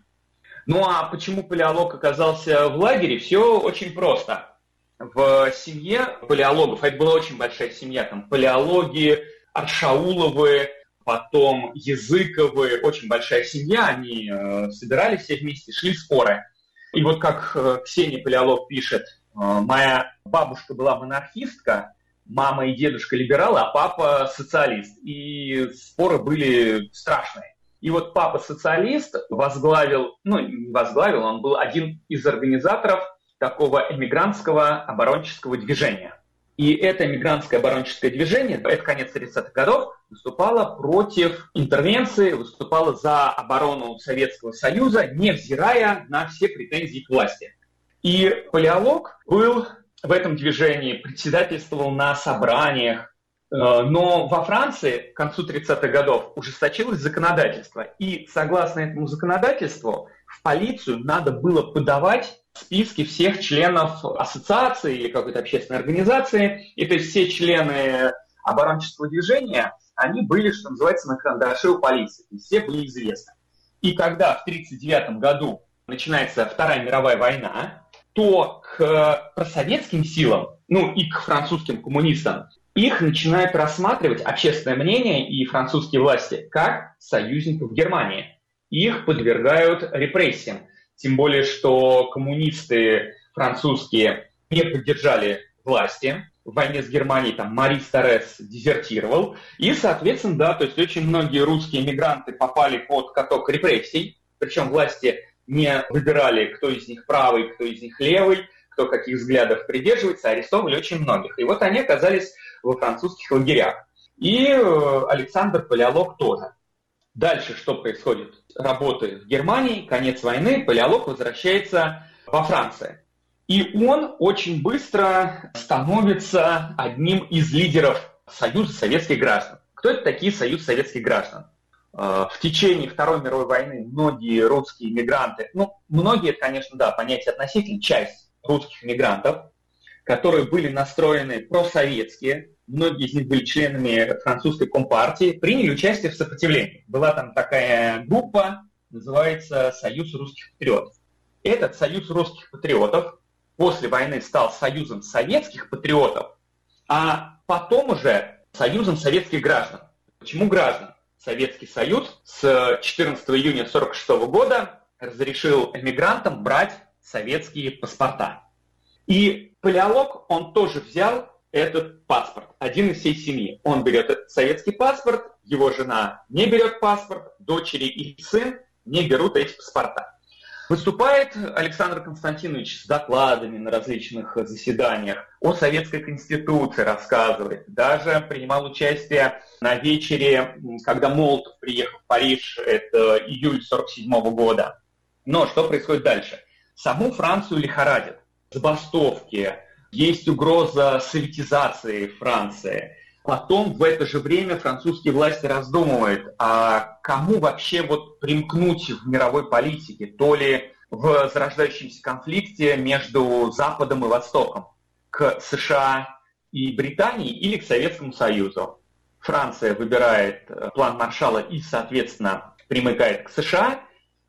Ну а почему палеолог оказался в лагере? Все очень просто. В семье палеологов, а это была очень большая семья, там палеологи, Аршауловы, потом Языковы, очень большая семья, они э, собирались все вместе, шли споры. И вот как э, Ксения Палеолог пишет, э, моя бабушка была монархистка, мама и дедушка либералы, а папа социалист. И споры были страшные. И вот папа социалист возглавил, ну, не возглавил, он был один из организаторов такого эмигрантского оборонческого движения. И это эмигрантское оборонческое движение, это конец 30-х годов, выступало против интервенции, выступало за оборону Советского Союза, невзирая на все претензии к власти. И палеолог был в этом движении, председательствовал на собраниях, но во Франции к концу 30-х годов ужесточилось законодательство. И согласно этому законодательству в полицию надо было подавать списки всех членов ассоциации или какой-то общественной организации. И то есть все члены оборонческого движения, они были, что называется, на карандаше у полиции. И все были известны. И когда в 1939 году начинается Вторая мировая война, то к просоветским силам, ну и к французским коммунистам их начинают рассматривать общественное мнение и французские власти как союзников Германии. Их подвергают репрессиям. Тем более, что коммунисты французские не поддержали власти. В войне с Германией там Мари Старес дезертировал. И, соответственно, да, то есть очень многие русские мигранты попали под каток репрессий. Причем власти не выбирали, кто из них правый, кто из них левый, кто каких взглядов придерживается, арестовывали очень многих. И вот они оказались во французских лагерях. И э, Александр Палеолог тоже. Дальше что происходит? Работы в Германии, конец войны, палеолог возвращается во Францию. И он очень быстро становится одним из лидеров Союза советских граждан. Кто это такие Союз советских граждан? Э, в течение Второй мировой войны многие русские иммигранты, ну, многие, конечно, да, понятие относительно, часть русских иммигрантов, которые были настроены просоветские, многие из них были членами французской компартии, приняли участие в сопротивлении. Была там такая группа, называется Союз русских патриотов. Этот Союз русских патриотов после войны стал Союзом советских патриотов, а потом уже Союзом советских граждан. Почему граждан? Советский Союз с 14 июня 1946 года разрешил эмигрантам брать советские паспорта. И палеолог, он тоже взял этот паспорт, один из всей семьи. Он берет советский паспорт, его жена не берет паспорт, дочери и сын не берут эти паспорта. Выступает Александр Константинович с докладами на различных заседаниях о Советской Конституции, рассказывает. Даже принимал участие на вечере, когда Молотов приехал в Париж, это июль 1947 года. Но что происходит дальше? Саму Францию лихорадит. Забастовки, есть угроза советизации Франции. Потом в это же время французские власти раздумывают, а кому вообще вот примкнуть в мировой политике, то ли в зарождающемся конфликте между Западом и Востоком, к США и Британии или к Советскому Союзу. Франция выбирает э, план Маршала и, соответственно, примыкает к США.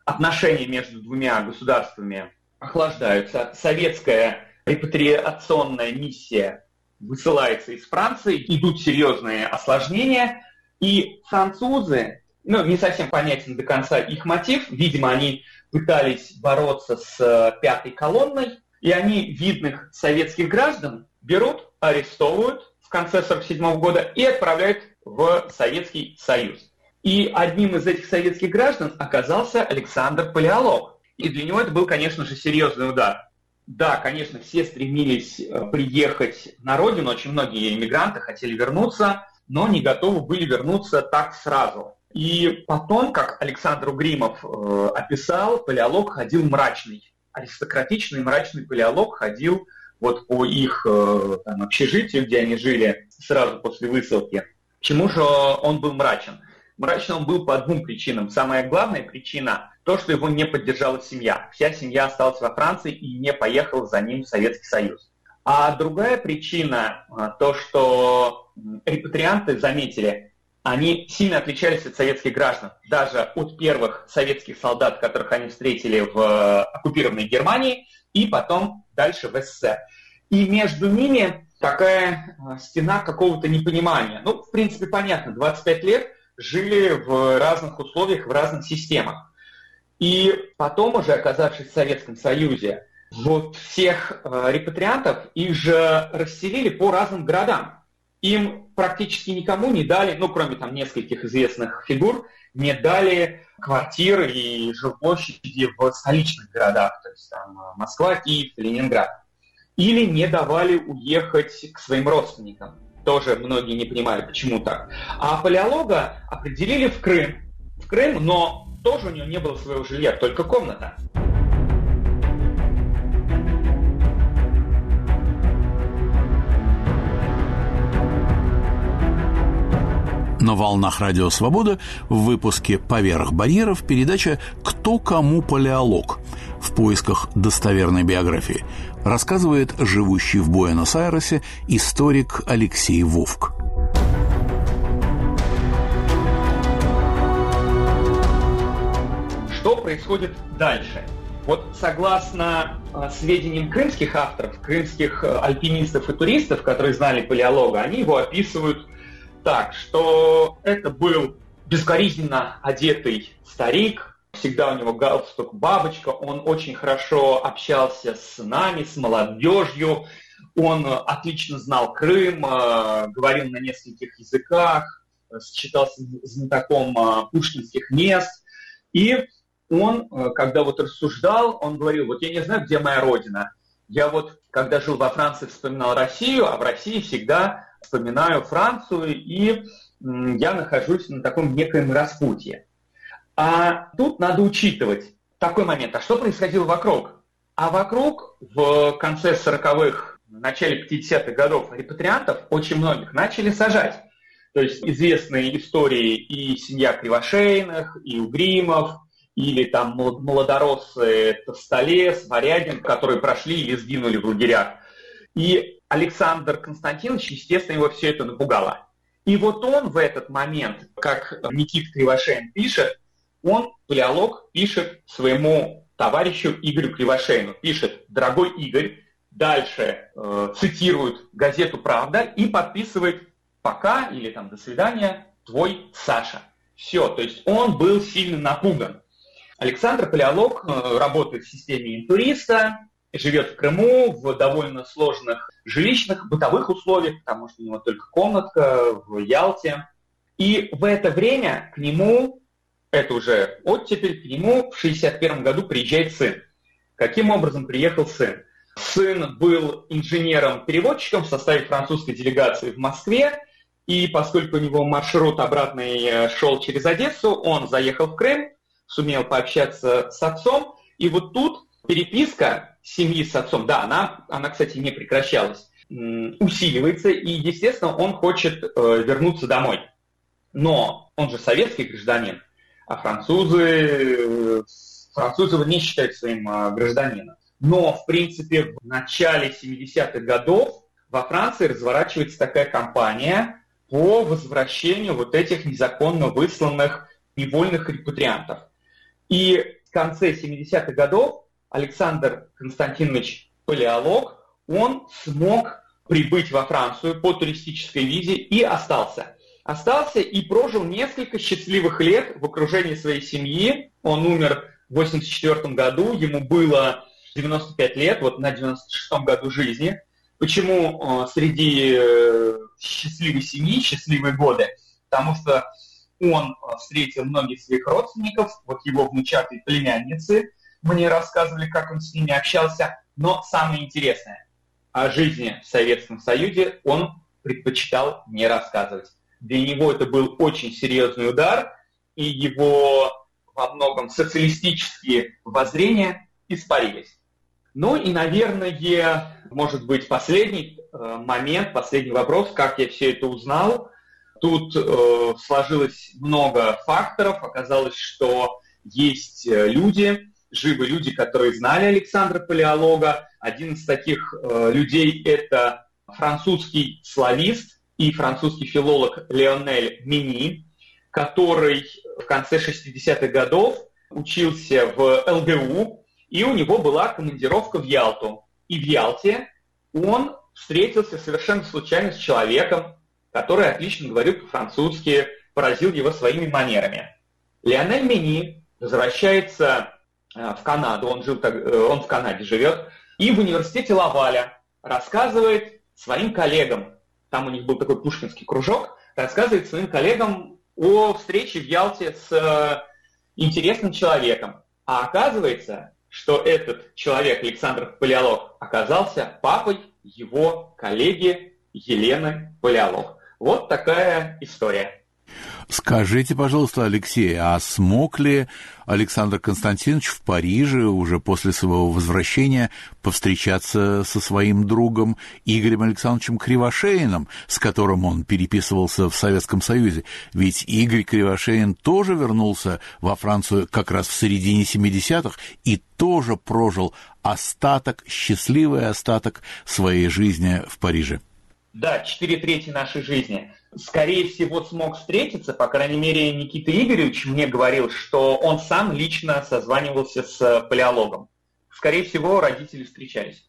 Отношения между двумя государствами охлаждаются. Советская репатриационная миссия высылается из Франции, идут серьезные осложнения, и французы, ну, не совсем понятен до конца их мотив, видимо, они пытались бороться с э, пятой колонной, и они видных советских граждан берут, арестовывают в конце 1947 года и отправляют в Советский Союз. И одним из этих советских граждан оказался Александр Палеолог. И для него это был, конечно же, серьезный удар. Да, конечно, все стремились э, приехать на родину, очень многие иммигранты хотели вернуться, но не готовы были вернуться так сразу. И потом, как Александр Угримов э, описал, палеолог ходил мрачный. Аристократичный мрачный палеолог ходил вот по их э, там, общежитию, где они жили сразу после высылки. Почему же он был мрачен? Мрачен он был по двум причинам. Самая главная причина – то, что его не поддержала семья. Вся семья осталась во Франции и не поехала за ним в Советский Союз. А другая причина а, – то, что репатрианты заметили, они сильно отличались от советских граждан. Даже от первых советских солдат, которых они встретили в э, оккупированной Германии, и потом дальше в СССР. И между ними такая э, стена какого-то непонимания. Ну, в принципе, понятно, 25 лет жили в разных условиях, в разных системах. И потом, уже оказавшись в Советском Союзе, вот всех э, репатриантов их же расселили по разным городам. Им практически никому не дали, ну, кроме там нескольких известных фигур, не дали квартиры и жилплощади в столичных городах, то есть там Москва, Киев, Ленинград. Или не давали уехать к своим родственникам тоже многие не понимали, почему так. А палеолога определили в Крым. В Крым, но тоже у него не было своего жилья, только комната. На волнах Радио Свобода в выпуске «Поверх барьеров» передача «Кто кому палеолог» в поисках достоверной биографии рассказывает живущий в Буэнос-Айресе историк Алексей Вовк. Что происходит дальше? Вот согласно э, сведениям крымских авторов, крымских э, альпинистов и туристов, которые знали палеолога, они его описывают так, что это был безукоризненно одетый старик, всегда у него галстук бабочка, он очень хорошо общался с нами, с молодежью, он отлично знал Крым, э, говорил на нескольких языках, считался знатоком э, пушкинских мест. И он, э, когда вот рассуждал, он говорил, вот я не знаю, где моя родина. Я вот, когда жил во Франции, вспоминал Россию, а в России всегда вспоминаю Францию, и я нахожусь на таком некоем распутье. А тут надо учитывать такой момент. А что происходило вокруг? А вокруг в конце 40-х, начале 50-х годов репатриантов очень многих начали сажать. То есть известные истории и семья Кривошейных, и Угримов, или там молодороссы Товстолес, Варягин, которые прошли или сгинули в лагерях. И Александр Константинович, естественно, его все это напугало. И вот он в этот момент, как Никита Кривошеин пишет, он, палеолог, пишет своему товарищу Игорю Кривошеину, пишет «Дорогой Игорь», дальше э, цитирует газету «Правда» и подписывает «Пока» или там «До свидания, твой Саша». Все, то есть он был сильно напуган. Александр Палеолог э, работает в системе интуриста, живет в Крыму в довольно сложных жилищных, бытовых условиях, потому что у него только комнатка в Ялте. И в это время к нему, это уже оттепель, к нему в 61 году приезжает сын. Каким образом приехал сын? Сын был инженером-переводчиком в составе французской делегации в Москве, и поскольку у него маршрут обратный э, шел через Одессу, он заехал в Крым, сумел пообщаться с отцом, и вот тут переписка семьи с отцом, да, она, она кстати, не прекращалась, усиливается, и, естественно, он хочет э, вернуться домой. Но он же советский гражданин, а французы, э, французы не считают своим э, гражданином. Но, в принципе, в начале 70-х годов во Франции разворачивается такая кампания по возвращению вот этих незаконно высланных невольных репатриантов. И в конце 70-х годов Александр Константинович Палеолог, он смог прибыть во Францию по туристической визе и остался. Остался и прожил несколько счастливых лет в окружении своей семьи. Он умер в 84 году, ему было 95 лет, вот на 96 году жизни. Почему э, среди э, счастливой семьи счастливые годы? Потому что он э, встретил многих своих родственников, вот его внучатые племянницы, мне рассказывали, как он с ними общался, но самое интересное, о жизни в Советском Союзе он предпочитал не рассказывать. Для него это был очень серьезный удар, и его во многом социалистические воззрения испарились. Ну и, наверное, может быть, последний э, момент, последний вопрос, как я все это узнал. Тут э, сложилось много факторов. Оказалось, что есть э, люди, живы люди, которые знали Александра Палеолога. Один из таких э, людей – это французский славист и французский филолог Леонель Мини, который в конце 60-х годов учился в ЛГУ, и у него была командировка в Ялту. И в Ялте он встретился совершенно случайно с человеком, который отлично говорил по-французски, поразил его своими манерами. Леонель Мини возвращается Э, в Канаду, он, жил, э, он в Канаде живет, и в университете Лаваля рассказывает своим коллегам, там у них был такой пушкинский кружок, рассказывает своим коллегам о встрече в Ялте с э, интересным человеком. А оказывается, что этот человек, Александр Палеолог, оказался папой его коллеги Елены Палеолог. Вот такая история. Скажите, пожалуйста, Алексей, а смог ли Александр Константинович в Париже уже после своего возвращения повстречаться со своим другом Игорем Александровичем Кривошеиным, с которым он переписывался в Советском Союзе? Ведь Игорь Кривошеин тоже вернулся во Францию как раз в середине 70-х и тоже прожил остаток, счастливый остаток своей жизни в Париже. Да, четыре трети нашей жизни скорее всего, смог встретиться, по крайней мере, Никита Игоревич мне говорил, что он сам лично созванивался с палеологом. Скорее всего, родители встречались.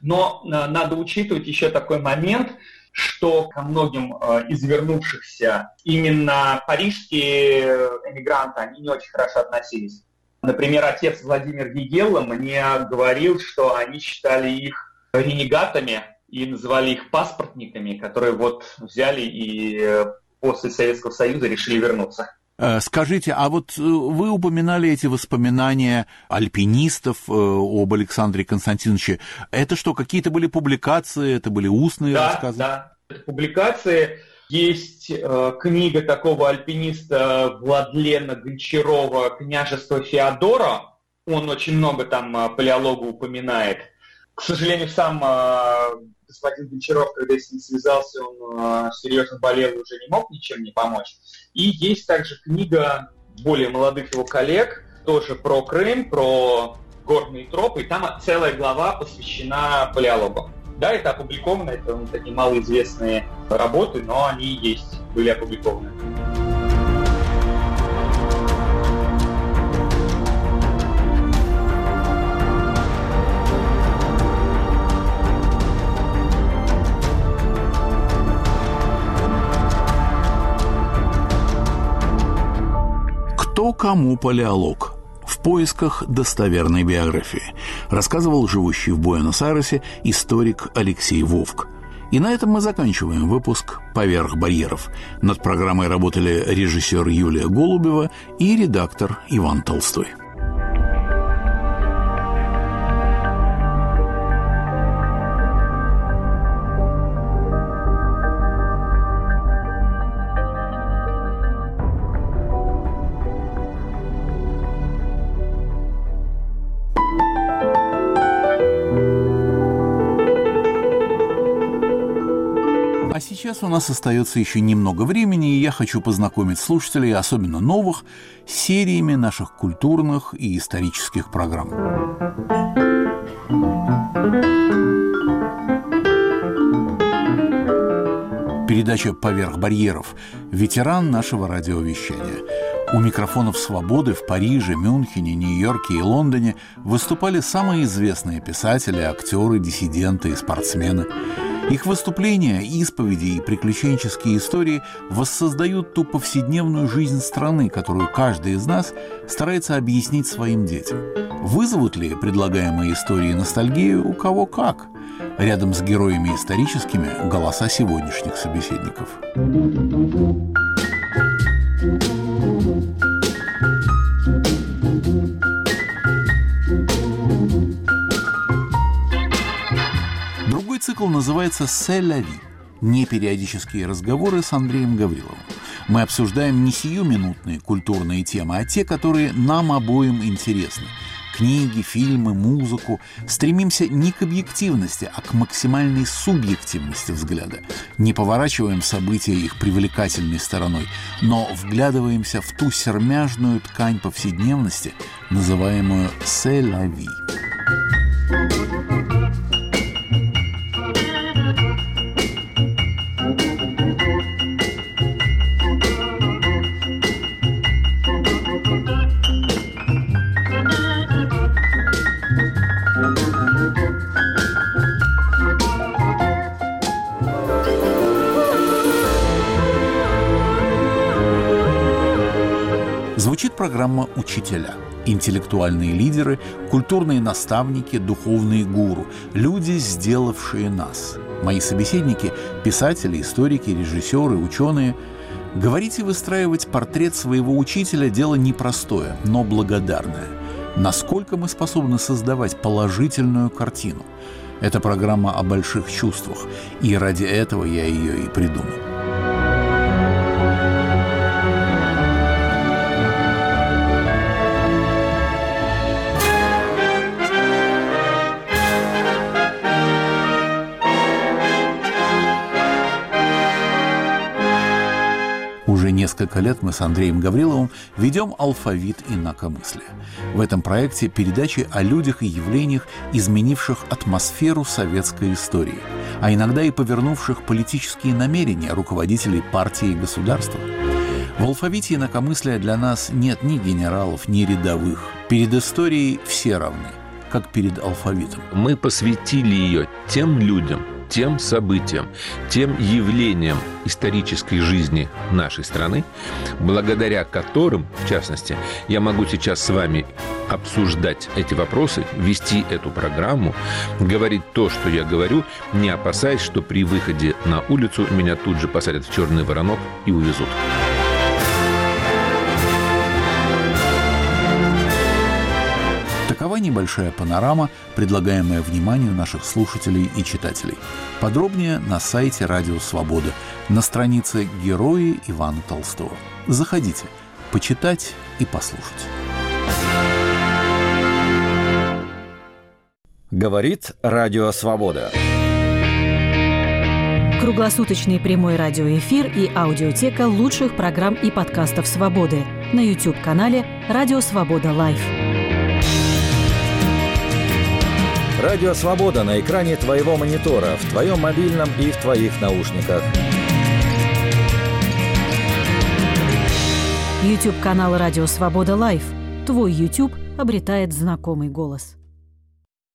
Но э, надо учитывать еще такой момент, что ко многим э, из вернувшихся именно парижские эмигранты, они не очень хорошо относились. Например, отец Владимир Гигелла мне говорил, что они считали их ренегатами, и называли их паспортниками, которые вот взяли и э, после Советского Союза решили вернуться. Э, скажите, а вот э, вы упоминали эти воспоминания альпинистов об Александре Константиновиче. Это что, какие-то были публикации, это были устные да, рассказы? Да, это публикации. Есть э, книга такого альпиниста Владлена Гончарова «Княжество Феодора». Он очень много там палеолога упоминает. К сожалению, сам э, господин Гончаров, когда с ним связался, он э, серьезно болел и уже не мог ничем не помочь. И есть также книга более молодых его коллег, тоже про Крым, про горные тропы, и там целая глава посвящена палеологу. Да, это опубликовано, это ну, такие малоизвестные работы, но они есть, были опубликованы. Кто кому палеолог? в поисках достоверной биографии, рассказывал живущий в Буэнос-Айресе историк Алексей Вовк. И на этом мы заканчиваем выпуск «Поверх барьеров». Над программой работали режиссер Юлия Голубева и редактор Иван Толстой. Нас остается еще немного времени, и я хочу познакомить слушателей, особенно новых, с сериями наших культурных и исторических программ. Передача «Поверх барьеров» – ветеран нашего радиовещания. У микрофонов «Свободы» в Париже, Мюнхене, Нью-Йорке и Лондоне выступали самые известные писатели, актеры, диссиденты и спортсмены – их выступления, исповеди и приключенческие истории воссоздают ту повседневную жизнь страны, которую каждый из нас старается объяснить своим детям. Вызовут ли предлагаемые истории ностальгию у кого как? Рядом с героями историческими голоса сегодняшних собеседников. Цикл называется «Селяви» – непериодические разговоры с Андреем Гавриловым. Мы обсуждаем не сиюминутные культурные темы, а те, которые нам обоим интересны. Книги, фильмы, музыку. Стремимся не к объективности, а к максимальной субъективности взгляда. Не поворачиваем события их привлекательной стороной, но вглядываемся в ту сермяжную ткань повседневности, называемую «селяви». Программа «Учителя». Интеллектуальные лидеры, культурные наставники, духовные гуру, люди, сделавшие нас. Мои собеседники – писатели, историки, режиссеры, ученые. Говорить и выстраивать портрет своего учителя – дело непростое, но благодарное. Насколько мы способны создавать положительную картину? Это программа о больших чувствах, и ради этого я ее и придумал. Несколько лет мы с Андреем Гавриловым ведем алфавит инакомыслия. В этом проекте передачи о людях и явлениях, изменивших атмосферу советской истории, а иногда и повернувших политические намерения руководителей партии и государства. В алфавите инакомыслия для нас нет ни генералов, ни рядовых. Перед историей все равны, как перед алфавитом. Мы посвятили ее тем людям, тем событиям, тем явлениям исторической жизни нашей страны, благодаря которым, в частности, я могу сейчас с вами обсуждать эти вопросы, вести эту программу, говорить то, что я говорю, не опасаясь, что при выходе на улицу меня тут же посадят в черный воронок и увезут. Небольшая панорама, предлагаемая вниманию наших слушателей и читателей. Подробнее на сайте Радио Свобода, на странице «Герои Ивана Толстого». Заходите, почитать и послушать. Говорит Радио Свобода. Круглосуточный прямой радиоэфир и аудиотека лучших программ и подкастов «Свободы» на YouTube-канале «Радио Свобода Live». Радио Свобода на экране твоего монитора, в твоем мобильном и в твоих наушниках. YouTube-канал «Радио Свобода Live». Твой YouTube обретает знакомый голос.